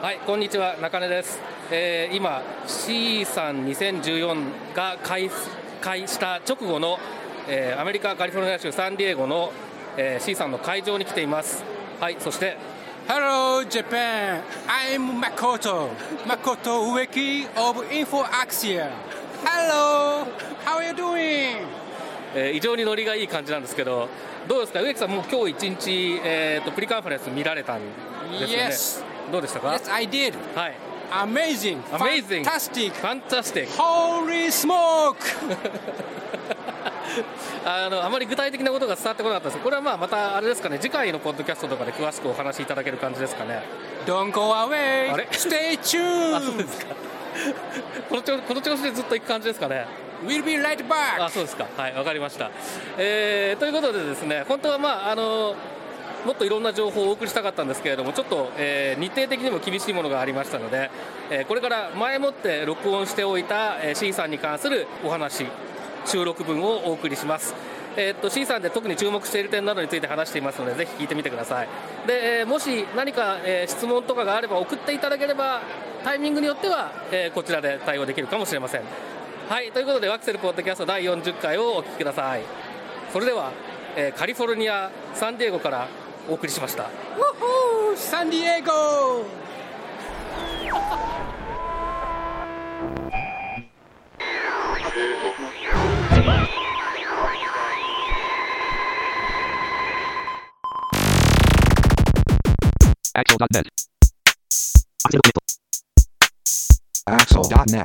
はい、こんにちは、中根です。えー今、C さん2014が開開した直後の、えーアメリカ・カリフォルニア州サンディエゴの、えー C さんの会場に来ています。はい、そして、Hello Japan, I'm Makoto. Makoto Ueki of Info Axia. Hello, how are you doing? えー異常にノリがいい感じなんですけど、どうですか、植木さん、もう今日一日、えーとプリカンファレンス見られたんですよね？どうでしたか？Yes, I did. はい。Amazing. Amazing. Fantastic. ファンタスティック。Holy smoke. あのあまり具体的なことが伝わってこなかったですこれはまあまたあれですかね次回のポッドキャストとかで詳しくお話しいただける感じですかね Don't go away. あれ？Stay あそう tuned. ですか この調この調子でずっと行く感じですかね We'll be right あ back. そうですかはいわかりました、えーということでですね本当はまああのもっといろんな情報をお送りしたかったんですけれどもちょっと、えー日程的にも厳しいものがありましたので、えーこれから前もって録音しておいた、えー C さんに関するお話収録分をお送りします。えーっと C さんで特に注目している点などについて話していますのでぜひ聞いてみてください。で、えーもし何か、えー質問とかがあれば送っていただければタイミングによっては、えーこちらで対応できるかもしれません。はいということでワクセルポッドキャスト第40回をお聞きください。それでは、えーカリフォルニアサンディエゴからお送りしました Woohoo! San Diego. Axel.net. Axel.net.net.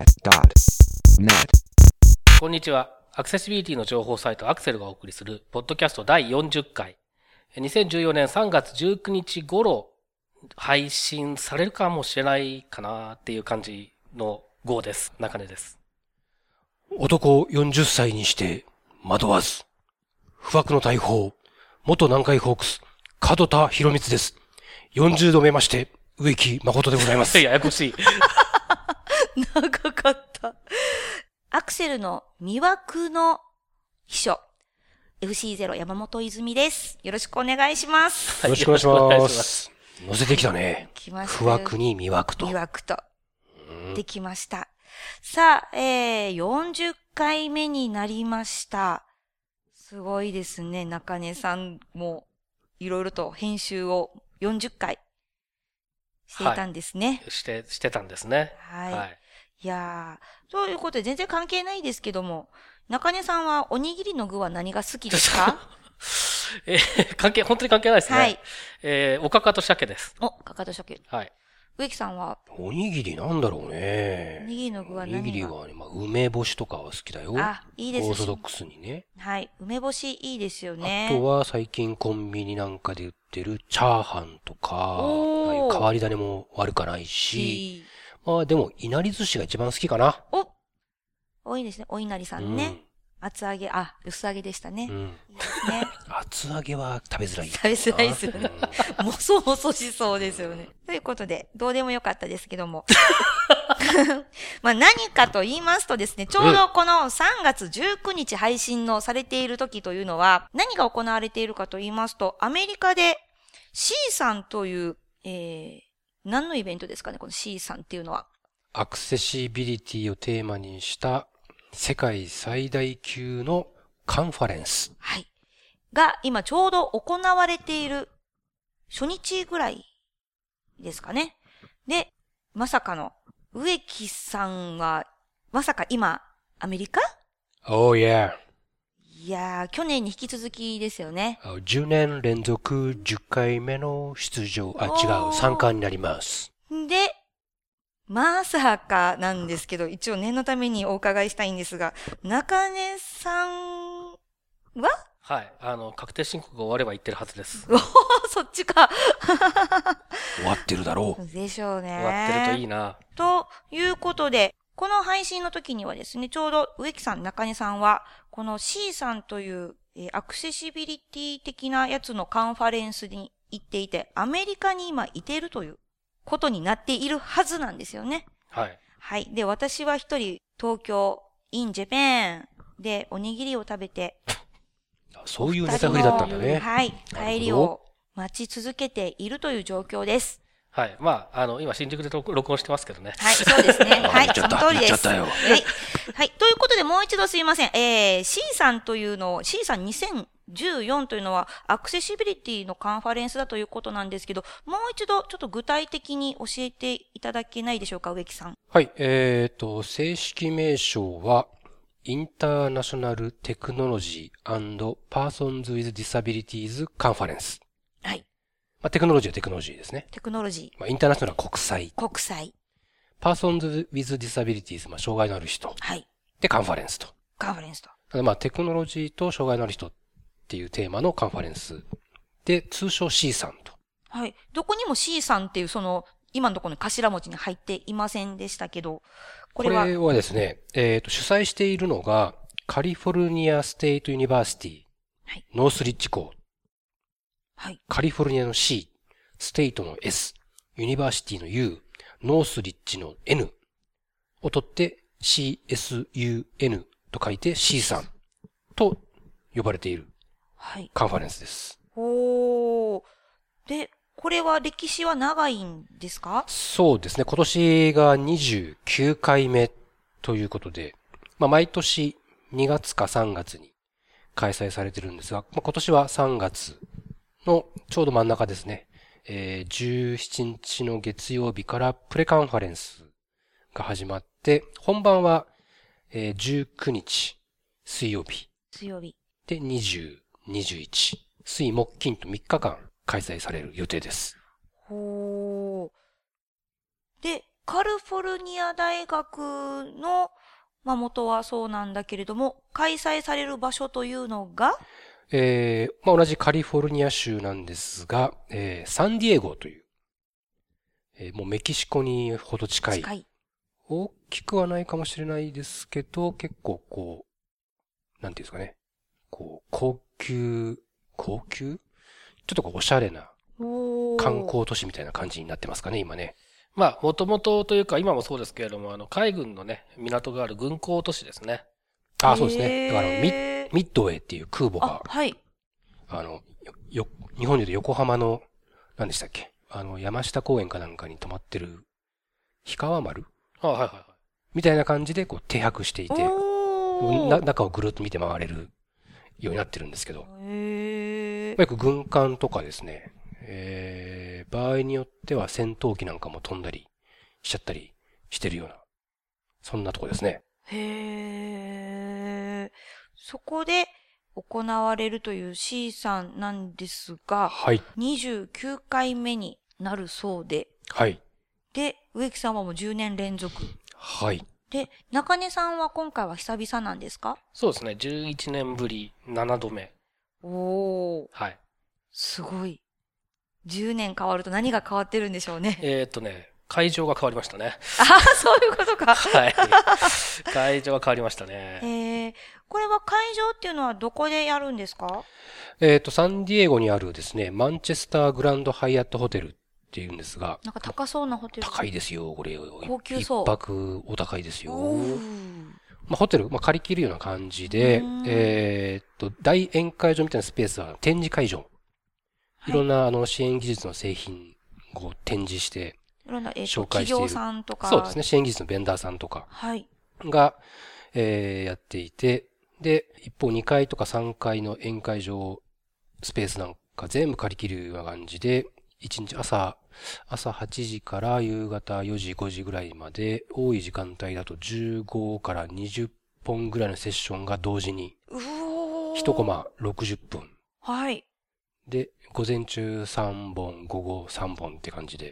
こんにちは。アクセシビリティの情報サイトアクセルがお送りする、ポッドキャスト第40回。2014年3月19日頃、配信されるかもしれないかなっていう感じの号です。中根です。男40歳にして惑わず。不惑の大砲、元南海ホークス、門田博光です。40度目まして、植木誠でございます。ややこしい。長かった。アクセルの魅惑の秘書、FC0 山本泉です。よろしくお願いします。よろしくお願いしま。ます乗せてきたね。来ました不惑に魅惑と魅。惑と。できました。さあ、えー、40回目になりました。すごいですね。中根さんも、いろいろと編集を40回していたんですね。して、してたんですね。はい。はい。いやー、ということで全然関係ないですけども、中根さんはおにぎりの具は何が好きですか？えー関係、本当に関係ないですね。はい。えーおかかと鮭です。お、かかと鮭。はい。植木さんは、おにぎりなんだろうおね。にぎりの具はお何が？にぎりはね、まあ、梅干しとかは好きだよ。あ、いいですオーソドックスにね。はい。梅干しいいですよね。あとは最近コンビニなんかで売ってるチャーハンとか、ああいう変わり種も悪かないし、いいまあでも、いなり寿司が一番好きかな。お多いですね。お稲荷さんね。厚揚げ、あ、薄揚げでしたね。うん。ね。厚揚げは食べづらい。食べづらいですよねうん。もそもそしそうですよね。ということで、どうでもよかったですけども。まあ何かと言いますとですね、ちょうどこの3月19日配信のされている時というのは、何が行われているかと言いますと、アメリカで C さんという、えー、何のイベントですかね、この C さんっていうのは。アクセシビリティをテーマにした世界最大級のカンファレンス。はい。が、今ちょうど行われている初日ぐらいですかね。で、まさかの、植木さんは、まさか今、アメリカ？Oh yeah. いやー、去年に引き続きですよね。あ10年連続10回目の出場。あ、違う。参加になります。で、まさかなんですけど、一応念のためにお伺いしたいんですが、中根さんははい。あの、確定申告が終われば言ってるはずです。おーそっちか。終わってるだろう。でしょうね。終わってるといいな。ということで、この配信の時にはですね、ちょうど植木さん、中根さんは、この C さんという、えーアクセシビリティ的なやつのカンファレンスに行っていて、アメリカに今いてるということになっているはずなんですよね。はい。はい。で、私は一人、東京、in Japan でおにぎりを食べて、そういうネタ振りだったんだね。はい。帰りを待ち続けているという状況です。はい。まあ、あの、今、新宿で録録音してますけどね。はい、そうですね。はい、言っちゃったその通りです。言っちゃったよはい。はい。ということで、もう一度すいません。えー、 CSUN というのを、C さん2014というのは、アクセシビリティのカンファレンスだということなんですけど、もう一度、ちょっと具体的に教えていただけないでしょうか、植木さん。はい。えっ、と、正式名称は、 International Technology Persons with Disabilities Conference。はい。まあ、テクノロジーはテクノロジーですね。テクノロジまあ、インターナショナルは国際。ー、国際。Persons with Disabilities、まあ、障害のある人。はい。で、カンファレンスと。カンファレンスと。まあ、テクノロジーと障害のある人っていうテーマのカンファレンス。で、通称 シーサンと。はい。どこにも シーサンっていう、その、今のところの頭文字に入っていませんでしたけど、ここれは、れはですね、えっ、と、主催しているのが、 California State University、はいノースリッジ校、はい。カリフォルニアの C、ステイトの S、 University の U、ノースリッジの N を取って CSUN と書いて C さんと呼ばれているはい。カンファレンスです。おー。で、これは歴史は長いんですか？そうですね。今年が29回目ということで、まあ、毎年2月か3月に開催されてるんですが、まあ、今年は3月のちょうど真ん中ですね。えー17日の月曜日からプレカンファレンスが始まって、本番は、えー19日水曜日水曜日。で20、21、水木金と3日間開催される予定です。ほー。で、カリフォルニア大学の、まあ、元はそうなんだけれども、開催される場所というのが、えーまあ、同じカリフォルニア州なんですが、えーサンディエゴという、えーもうメキシコにほど近い、近い。大きくはないかもしれないですけど、結構こう、なんていうんですかね、こう、高級、高級？ちょっとこう、おしゃれな観。光都市みたいな感じになってますかね、今ね。まあ、もともとというか、今もそうですけれども、あの、海軍のね、港がある軍港都市ですね。あ、そうですね。だからミッ、ミッドウェイっていう空母あが、、はい。あの、よ、よ日本で横浜の、何でしたっけ？あの、山下公園かなんかに泊まってる、氷川丸？あはいはいはい。みたいな感じで、こう、停泊していて、中をぐるっと見て回れるようになってるんですけど、へー。よく軍艦とかですね、えー、場合によっては戦闘機なんかも飛んだりしちゃったりしてるような、そんなとこですね。へー。そこで行われるという C さんなんですが、はい。29回目になるそうで、はい。で、植木さんはもう10年連続。はい。で、中根さんは今回は久々なんですか？そうですね。11年ぶり、7度目。おー、はい。すごい。10年変わると何が変わってるんでしょうね。えーっとね、会場が変わりましたね。ああ、そういうことか。はい。会場が変わりましたね。えー、これは会場っていうのはどこでやるんですか？えっ、と、サンディエゴにあるですね、マンチェスターグランドハイアットホテルっていうんですが、なんか高そうなホテル。高いですよ、これ。高級そう一泊お高いですよ。まあ、ホテル、まあ、借り切るような感じでうん、えっと、大宴会場みたいなスペースは展示会場。いろんな、あの、支援技術の製品を展示して、いろんな、えっ、と、紹介している企業さんとか。そうですね、。支援技術のベンダーさんとかはい。が、えーやっていて、で、一方2階とか3階の宴会場スペースなんか全部借り切るような感じで、1日朝、朝8時から夕方4時、5時ぐらいまで、多い時間帯だと15から20本ぐらいのセッションが同時に、うおー。1コ。マ60分。はい。で、午前中3本、午後3本って感じで、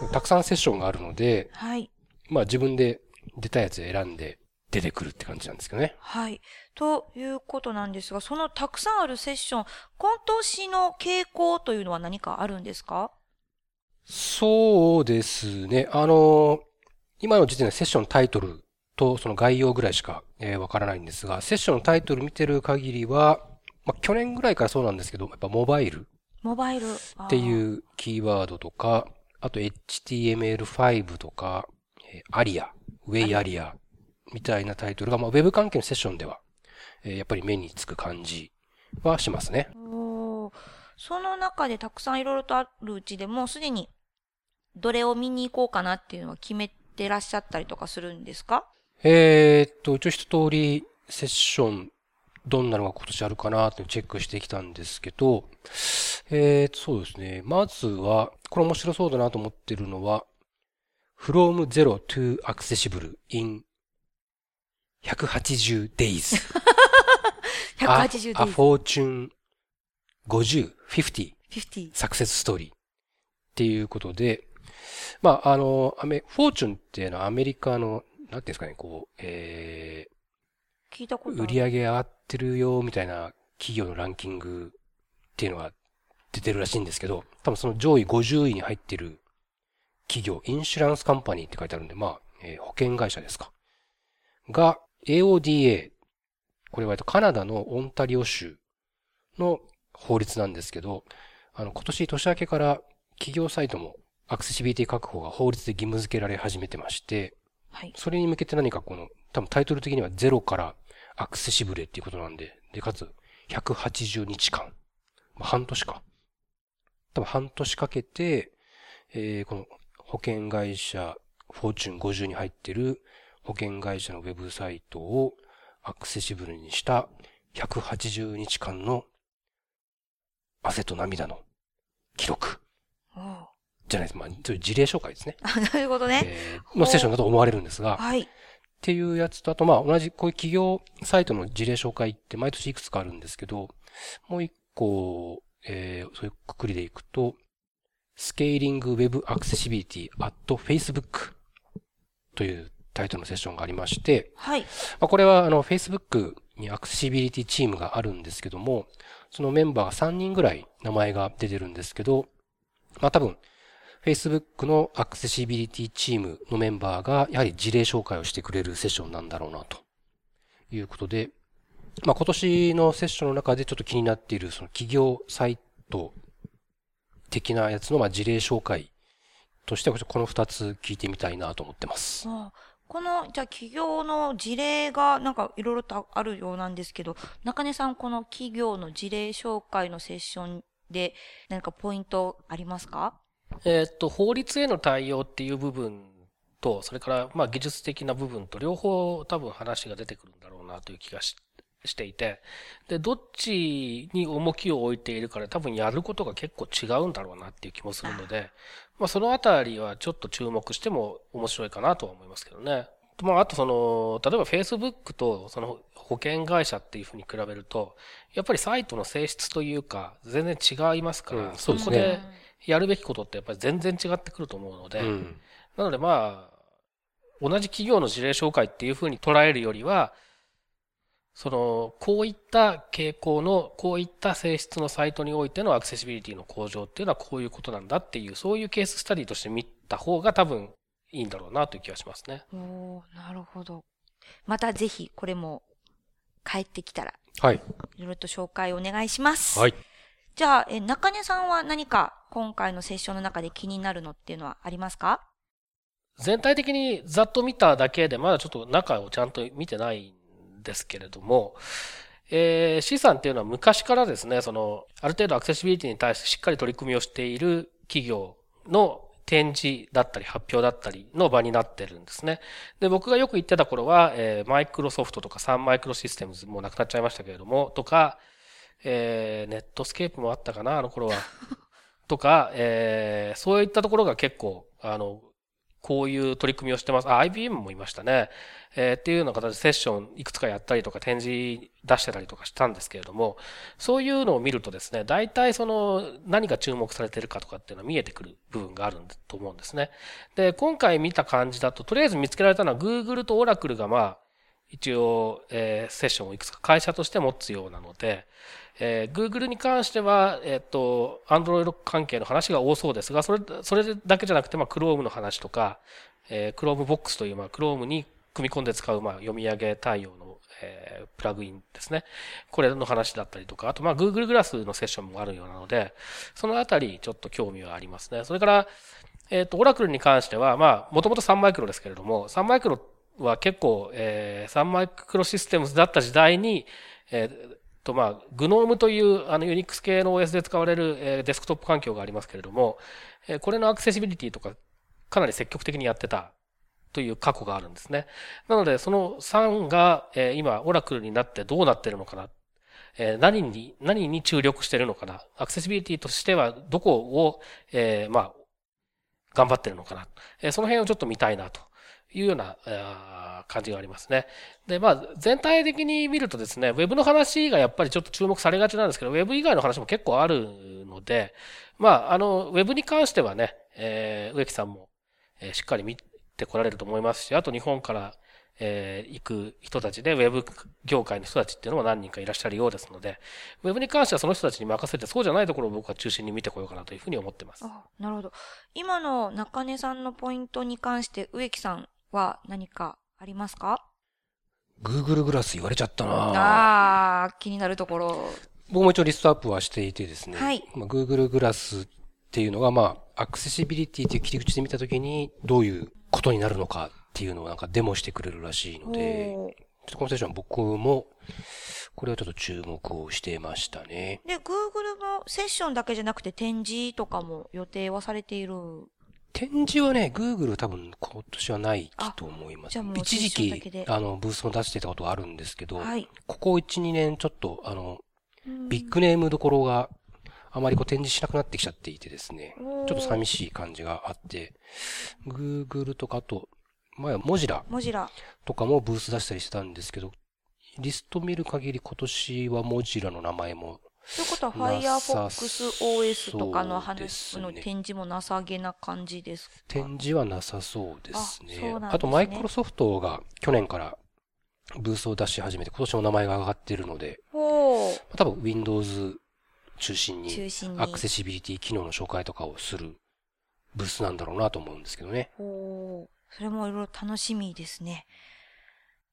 いやたくさんセッションがあるので、ー。はい。まあ自分で出たやつ選んで出てくるって感じなんですけどね。はい。ということなんですが、そのたくさんあるセッション、今年の傾向というのは何かあるんですか？そうですね。あの、今の時点でセッションのタイトルとその概要ぐらいしか、えーわからないんですが、セッションのタイトル見てる限りは、まあ、去年ぐらいからそうなんですけど、やっぱモバイルっモバイル。てう。いうキーワードとか、あと HTML5 とか、えーアリア、ウェイアリアみたいなタイトルが、まあ、ウェブ関係のセッションでは、えーやっぱり目につく感じはしますね。おーその中でたくさんいろいろとあるうちでもうすでにどれを見に行こうかなっていうのは決めてらっしゃったりとかするんですか？えーっと、一応一通りセッション、どんなのが今年あるかなってチェックしてきたんですけど、えーと、そうですね。まずは、これ面白そうだなと思ってるのは、from zero to accessible in 180 days. 180 A, a days。fortune 50, 50 50。サクセスストーリーっていうことで、まあ、あの、アメ、フォーチュンっていうのはアメリカの、なんていうんですかね、こう、えー、聞いたこと。売り上げ上がってるよ、みたいな企業のランキングっていうのが出てるらしいんですけど、多分その上位50位に入ってる企業、インシュランスカンパニーって書いてあるんで、まあ、えー保険会社ですか。が、AODA、これはえっとカナダのオンタリオ州の法律なんですけど、あの、今年年明けから企業サイトもアクセシビリティ確保が法律で義務付けられ始めてまして、はい。それに向けて何かこの、多分タイトル的にはゼロからアクセシブルっていうことなんで、で、かつ180日間。まあ、半年か。多分半年かけて、えーこの保険会社、フォーチュン50に入ってる保険会社のウェブサイトをアクセシブルにした180日間の汗と涙の記録じゃないです。まあ、そういう事例紹介ですね。あなるほどね。えーのセッションだと思われるんですが、はい。っていうやつと、あとまあ同じこういう企業サイトの事例紹介って毎年いくつかあるんですけど、もう一個、えーそういうくくりでいくと、Scaling Web Accessibility at Facebook というタイトルのセッションがありまして、はい。まあ、これはあの Facebook にアクセシビリティチームがあるんですけども、そのメンバーが3人ぐらい名前が出てるんですけど、まあ多分 Facebook のアクセシビリティチームのメンバーがやはり事例紹介をしてくれるセッションなんだろうなということで、まあ今年のセッションの中でちょっと気になっているその企業サイト的なやつのまあ事例紹介としてはこの2つ聞いてみたいなと思ってます。あこの、じゃあ企業の事例がなんかいろいろとあるようなんですけど、中根さんこの企業の事例紹介のセッションで何かポイントありますか？えっと、法律への対応っていう部分と、それから、まあ、技術的な部分と、両方多分話が出てくるんだろうなという気がししていて、で、どっちに重きを置いているかで多分やることが結構違うんだろうなっていう気もするので、まあ、そのあたりはちょっと注目しても面白いかなとは思いますけどね。まあ、あとその、例えば Facebook とその保険会社っていうふうに比べると、やっぱりサイトの性質というか、全然違いますから、うんそうですこねでやるべきことってやっぱり全然違ってくると思うので、うん。なのでまあ、同じ企業の事例紹介っていうふうに捉えるよりは、その、こういった傾向の、こういった性質のサイトにおいてのアクセシビリティの向上っていうのはこういうことなんだっていう、そういうケーススタディとして見た方が多分いいんだろうなという気がしますね。おーなるほど。またぜひこれも帰ってきたらはい。いろいろと紹介お願いします。はい。じゃあ、え、中根さんは何か今回のセッションの中で気になるのっていうのはありますか？全体的にざっと見ただけで、まだちょっと中をちゃんと見てないんですけれども、えー、C さんっていうのは昔からですね、その、ある程度アクセシビリティに対してしっかり取り組みをしている企業の展示だったり発表だったりの場になってるんですね。で、僕がよく行ってた頃は、えー、マイクロソフトとかサンマイクロシステムズもうなくなっちゃいましたけれども、とか、えー、ネットスケープもあったかな、あの頃は。とか、えー、そういったところが結構、あの、こういう取り組みをしてます。あ、IBM もいましたね。えーっていうような形でセッションいくつかやったりとか展示出してたりとかしたんですけれども、そういうのを見るとですね、大体その何が注目されてるかとかっていうのは見えてくる部分があると思うんですね。で、今回見た感じだと、とりあえず見つけられたのは Google と Oracle がまあ、一応、えーセッションをいくつか会社として持つようなので、えー Google に関しては、えっ、と、Android 関係の話が多そうですが、それ、それだけじゃなくて、まあ、Chrome の話とか、えー Chromebox という、まあ、Chrome に組み込んで使う、まあ、読み上げ対応の、えープラグインですね。これの話だったりとか、あと、まあ、Google グラスのセッションもあるようなので、そのあたり、ちょっと興味はありますね。それから、えっ、と、Oracle に関しては、まあ、もともと3マイクロですけれども、3マイクロは結構、えー、3マイクロシステムズだった時代に、えーと、まあ、GNOME というあの Unix 系の OS で使われる、えデスクトップ環境がありますけれども、えこれのアクセシビリティとかかなり積極的にやってたという過去があるんですね。なので、その3が、えー今、オラクルになってどうなってるのかな。え何に、何に注力してるのかな。アクセシビリティとしては、どこを、えーまあ、頑張ってるのかな。えその辺をちょっと見たいなというような、感じがありますね。で、まあ、全体的に見るとですね、ウェブの話がやっぱりちょっと注目されがちなんですけど、ウェブ以外の話も結構あるので、まあ、あの、ウェブに関してはね、えー植木さんも、えーしっかり見てこられると思いますし、あと日本から、えー行く人たちで、ウェブ業界の人たちっていうのも何人かいらっしゃるようですので、ウェブに関してはその人たちに任せて、そうじゃないところを僕は中心に見てこようかなというふうに思ってます。あ、なるほど。今の中根さんのポイントに関して植木さんは何かありますか？Google グラス言われちゃったなあ気になるところ。僕も一応リストアップはしていてですね。はいまあ、Google グラスっていうのが、まあ、アクセシビリティという切り口で見たときに、どういうことになるのかっていうのをなんかデモしてくれるらしいので、ちょっとこのセッション僕も、これをちょっと注目をしてましたね。で、Google もセッションだけじゃなくて展示とかも予定はされている。展示はね、Google 多分今年はないと思います。一時期あの、ブースも出してたことはあるんですけど、はい。ここ1、2年ちょっと、あの、うんビッグネームどころがあまりこう展示しなくなってきちゃっていてですね、ちょっと寂しい感じがあって、Google とかあと、前はモジラモジラ。とかもブース出したりしてたんですけど、リスト見る限り今年はモジラの名前も、ということはなさ Firefox OS とかの話の展示もなさげな感じですか？展示はなさそうですね。あねあとマイクロソフトが去年からブースを出し始めて、今年も名前が上がってるので。多分 Windows 中心に。アクセシビリティ機能の紹介とかをするブースなんだろうなと思うんですけどね。ほう。それもいろいろ楽しみですね。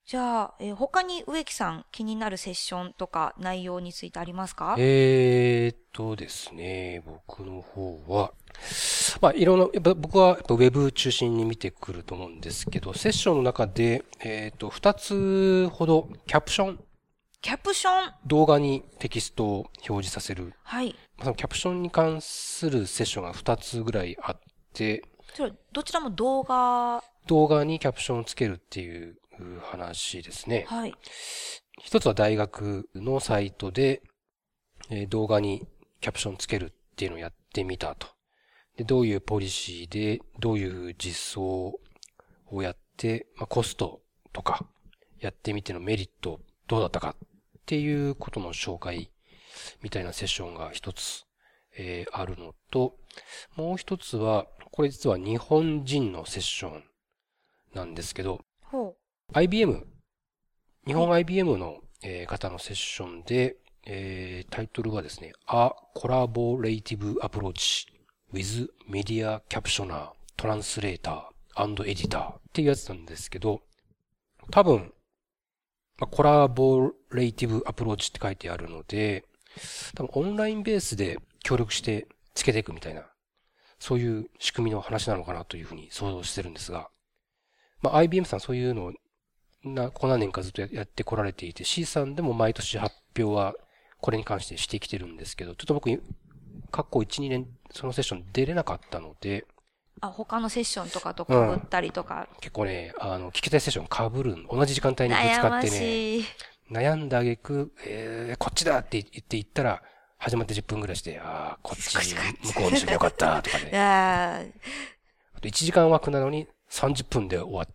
じゃあ、えー他に植木さん気になるセッションとか内容についてありますか？えーっとですね、僕の方は、まあ、いろんな、やっぱ僕はやっぱウェブ中心に見てくると思うんですけど、セッションの中で、えーっと、二つほどキャプション、キャプション？動画にテキストを表示させる、はい。まあそのキャプションに関するセッションが二つぐらいあって、それ、どちらも動画？動画にキャプションをつけるっていう話ですね。はい。一つは大学のサイトで、えー動画にキャプションつけるっていうのをやってみたと。で、どういうポリシーで、どういう実装をやって、まあ、コストとか、やってみてのメリットどうだったかっていうことの紹介みたいなセッションが一つ、えーあるのと、もう一つは、これ実は日本人のセッションなんですけど、ほ IBM、日本 IBM の、え方のセッションで、えータイトルはですね、A Collaborative Approach with Media Captioner, Translator and Editor っていうやつなんですけど、多分、ま、コラボレイティブアプローチって書いてあるので、多分オンラインベースで協力してつけていくみたいな、そういう仕組みの話なのかなというふうに想像してるんですが、まあ、IBM さんそういうのをな、この何年かずっとややってこられていて、C さんでも毎年発表はこれに関してしてきてるんですけど、ちょっと僕、過去1、2年そのセッション出れなかったので、あ、他のセッションとかと被ったりとか？結構ね、あの、聞きたいセッション被るん、同じ時間帯にぶつかってね、しい。悩んだ挙句、えー、こっちだって言って言ったら、始まって10分ぐらいして、ああ、こっち、向こうにしてよかった、とかね。あと1時間枠なのに30分で終わっ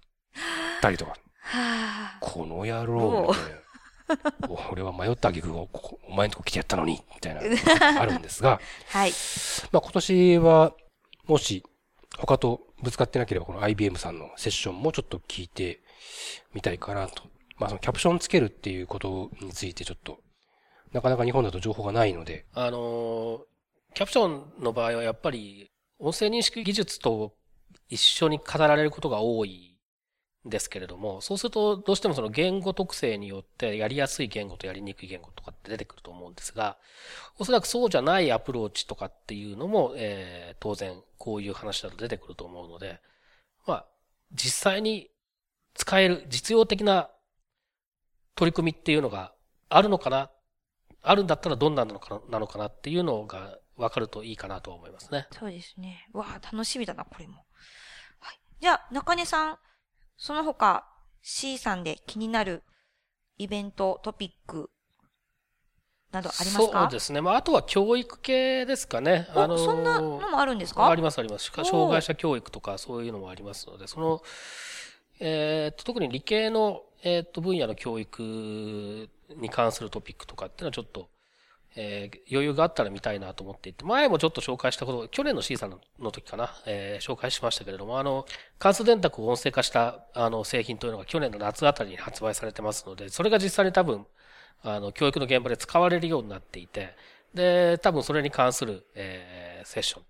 たりとか。はあ。この野郎、みたいな。俺は迷った挙句をここお前のとこ来てやったのに、みたいなのが あるんですが、はい。まあ今年は、もし、他とぶつかってなければ、この IBM さんのセッションもちょっと聞いてみたいかなと。まあそのキャプションつけるっていうことについてちょっと、なかなか日本だと情報がないので、あのーキャプションの場合はやっぱり音声認識技術と一緒に語られることが多いんですけれども、そうするとどうしてもその言語特性によってやりやすい言語とやりにくい言語とかって出てくると思うんですが、おそらくそうじゃないアプローチとかっていうのも、えー当然こういう話だと出てくると思うので、まあ、実際に使える実用的な取り組みっていうのがあるのかなあるんだったらどんなのかななのかなっていうのが分かるといいかなと思いますね。そうですね。わあ、楽しみだな、これも。はい。じゃあ、中根さん、その他、C さんで気になるイベント、トピック、などありますか？そうですね。まあ、あとは教育系ですかね。おあのーそんなのもあるんですか？ありますあります。障害者教育とかそういうのもありますので、その、えーっと、特に理系の、えーっと、分野の教育に関するトピックとかっていうのはちょっと、えー余裕があったら見たいなと思っていて、前もちょっと紹介したこと、去年の C さんの時かな、えー紹介しましたけれども、あの、関数電卓を音声化した、あの、製品というのが去年の夏あたりに発売されてますので、それが実際に多分、あの、教育の現場で使われるようになっていて、で、多分それに関する、えーセッション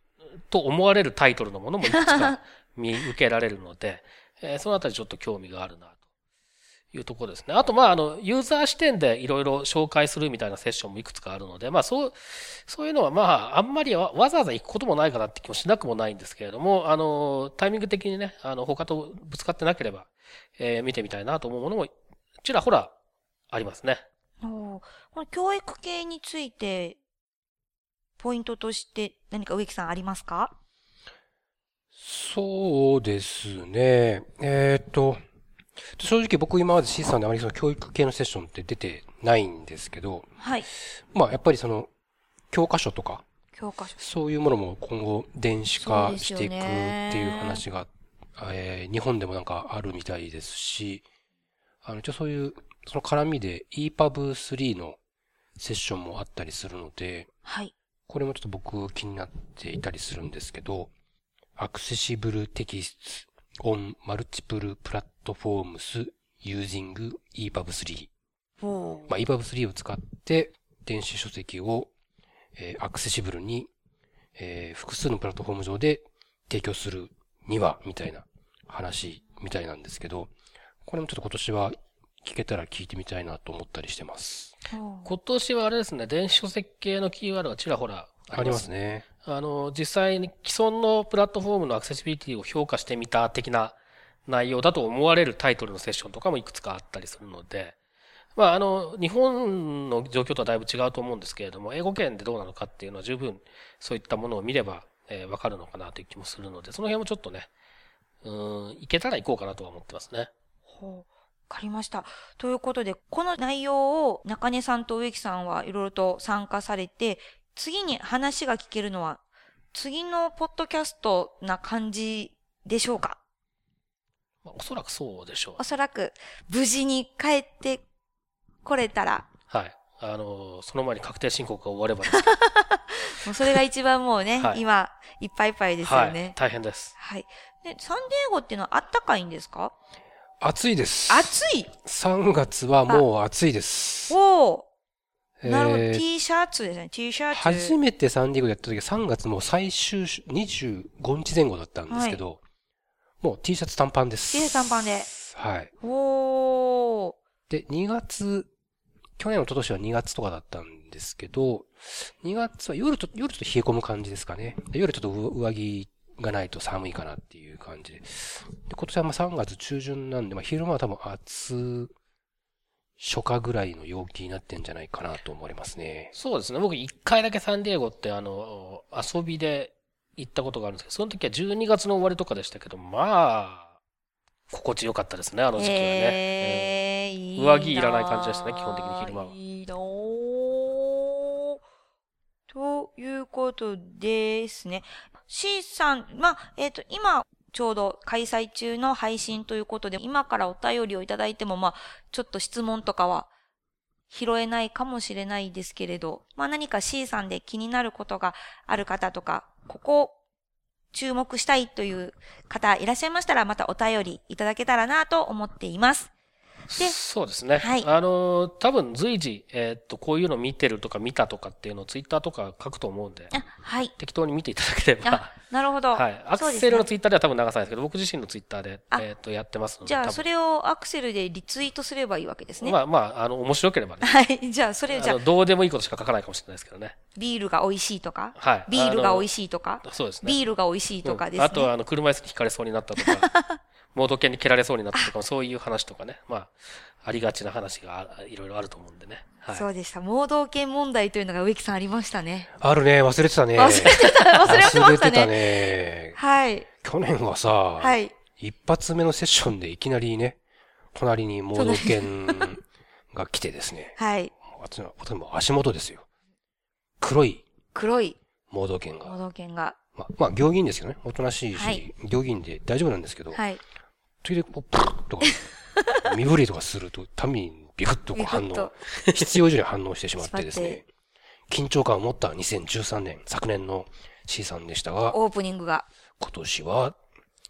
と思われるタイトルのものもいくつか見受けられるので、えーそのあたりちょっと興味があるなと。いうところですね。あと、まあ、あの、ユーザー視点でいろいろ紹介するみたいなセッションもいくつかあるので、まあ、そう、そういうのは、まあ、あんまりわわざわざ行くこともないかなって気もしなくもないんですけれども、あの、タイミング的にね、あの、他とぶつかってなければ、えー見てみたいなと思うものも、ちらほらありますね。おーこの教育系について、ポイントとして何か植木さんありますか？そうですね。えーっと、正直僕今まで C さんであまりその教育系のセッションって出てないんですけど、はい。まあやっぱりその教科書とか、教科書。そういうものも今後電子化していくっていう話が、えー日本でもなんかあるみたいですし、あの、一応そういう、その絡みで EPUB3 のセッションもあったりするので、はい。これもちょっと僕気になっていたりするんですけど、Accessible Text on Multiple Platforms Using EPUB3。おーまあ、EPUB3 を使って電子書籍を、えーアクセシブルに、えー複数のプラットフォーム上で提供するには、みたいな話みたいなんですけど、これもちょっと今年は聞けたら聞いてみたいなと思ったりしてます。今年はあれですね、電子書籍系のキーワードがちらほらありますね。あの、実際に既存のプラットフォームのアクセシビリティを評価してみた的な内容だと思われるタイトルのセッションとかもいくつかあったりするので、まあ、あの、日本の状況とはだいぶ違うと思うんですけれども、英語圏でどうなのかっていうのは十分そういったものを見れば、えーわかるのかなという気もするので、その辺もちょっとね、うーん、いけたら行こうかなとは思ってますね。ほうわかりました。ということで、この内容を中根さんと植木さんはいろいろと参加されて、次に話が聞けるのは、次のポッドキャストな感じでしょうか？まあ、おそらくそうでしょうお。そらく、無事に帰ってこれたら、はい。あの、その前に確定申告が終わればですけ もうそれが一番もうね、はい今、いっぱいいっぱいですど、はい。よね。大変です。はい。で、サンディエゴっていうのはあったかいんですか？暑いです。暑い？3月はもう暑いです。おおなるほど、えー T シャツですね。T シャツ。初めてサンディエゴでやった時は3月もう最終週25日前後だったんですけど、もう T シャツ短パンです。T シャツ短パンで。はい。おー。で、2月、去年、一昨年は2月とかだったんですけど、2月は夜と、夜ちょっと冷え込む感じですかね。で夜ちょっと上上着がないと寒いかなっていう感じで。で今年はまあ3月中旬なんで、まあ昼間は多分暑、初夏ぐらいの陽気になってんじゃないかなと思われますね。そうですね。僕一回だけサンディエゴってあの、遊びで行ったことがあるんですけど、その時は12月の終わりとかでしたけど、まあ、心地よかったですね、あの時期はね。えー、いいな上着いらない感じでしたね基本的に昼間はいいということですね。C さん、まあ、えっ、と、今、ちょうど開催中の配信ということで、今からお便りをいただいても、まあ、ちょっと質問とかは拾えないかもしれないですけれど、まあ何か C さんで気になることがある方とか、ここ注目したいという方いらっしゃいましたら、またお便りいただけたらなと思っています。でそうですね。はいあの、多分随時、えーっと、こういうの見てるとか見たとかっていうのをツイッターとか書くと思うんで、あ、はい。適当に見ていただければあ、、なるほど。はい。アクセルのツイッターでは多分流さないですけど、僕自身のツイッターで、あえーっと、やってますので。じゃあ、それをアクセルでリツイートすればいいわけですね。まあまあ、あの、面白ければね。はい。じゃあ、それ、じゃあどうでもいいことしか書かないかもしれないですけどね。ビールが美味しいとか、はいビールが美味しいとか、そうですね。ビールが美味しいとかですね。うんあとは、あの、車椅子に引かれそうになったとか、モード犬に蹴られそうになったとか、そういう話とかね、まあ、ありがちな話があいろいろあると思うんでね。はい。そうでした。盲導犬問題というのが植木さんありましたね。あるね、忘れてたね。忘れてた、忘れてました忘れてたね。ね。はい。去年はさ、はい。一発目のセッションでいきなりね、隣に盲導犬が来てですね、はい。私も足元ですよ。黒い黒い盲導犬盲が。導犬が。まあ、まあ、行銀ですよね。おとなしいし、はい行銀で大丈夫なんですけど、はい。それでこう、プルッとか、身振りとかすると、ためにビクッとこう反応、必要以上に反応してしまってですね、緊張感を持った2013年、昨年の C さんでしたが、オープニングが。今年は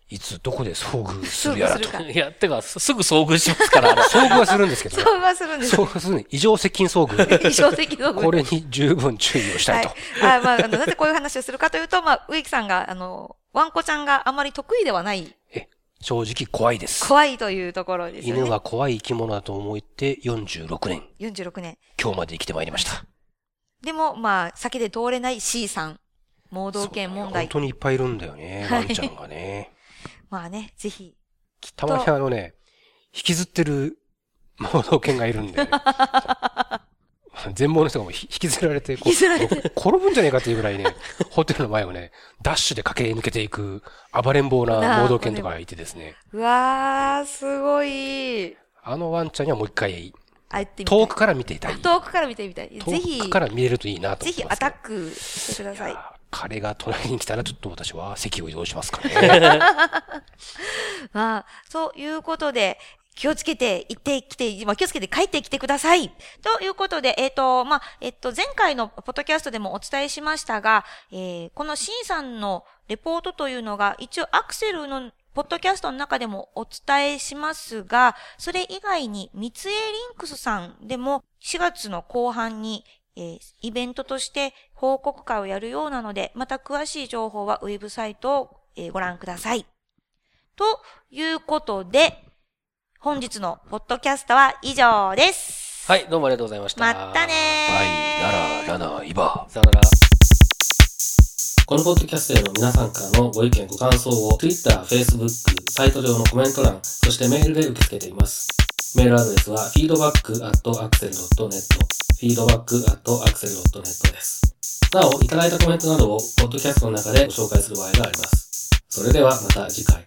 いつどこで遭遇するやらと。いや、てか、すすぐ遭遇しますから、遭遇はするんですけどね。そうはするんです。遭遇するね。異常接近遭遇。異常的のこれに十分注意をしたいと。はい。あまあ、あの、なぜこういう話をするかというと、まあ、植木さんが、あの、ワンコちゃんがあまり得意ではない、え、正直怖いです。怖いというところですよね。犬は怖い生き物だと思って46年、46年。今日まで生きてまいりました。でも、まあ、先で通れない C さん。盲導犬問題本。当にいっぱいいるんだよね、はいワンちゃんがね。まあね、ぜひ。たまにあのね、引きずってる盲導犬がいるんで、ね、全盲の人がもう 引きずられて、こう 転ぶんじゃねえかっていうぐらいね、ホテルの前をね、ダッシュで駆け抜けていく暴れん坊な盲導犬とかがいてですね、うわー、すごい。あのワンちゃんにはもう一回、遠くから見ていたい。遠くから見てみたい。ぜ遠ひく、から見れるといいなとぜひア思ってますけど。タックしてください。い彼が隣に来たらちょっと私は席を移動しますからね。まあ、そういうことで、気をつけて行ってきて、ま、気をつけて帰ってきてください。ということで、えっ、と、まあ、えっ、と、前回のポッドキャストでもお伝えしましたが、えーこの C さんのレポートというのが、一応アクセルのポッドキャストの中でもお伝えしますが、それ以外に三井リンクスさんでも4月の後半に、えーイベントとして報告会をやるようなので、また詳しい情報はウェブサイトを、ご覧ください。ということで、本日のポッドキャストは以上です。はい、どうもありがとうございました。まったねー。はい、なら、らな、いば。さよなら。このポッドキャストへの皆さんからのご意見、ご感想を Twitter、Facebook、サイト上のコメント欄、そしてメールで受け付けています。メールアドレスは feedback.axel.net feedback.axel.net です。なお、いただいたコメントなどをポッドキャストの中でご紹介する場合があります。それではまた次回。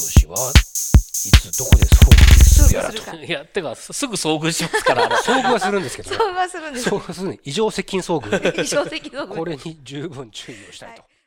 今年はいつどこで遭遇するやらと。いや、てか、すすぐ遭遇しますから、あれ。遭遇はするんですけどね。そうはするんです。遭遇するね。異常接近遭遇。異常的のこれに十分注意をしたいと。はい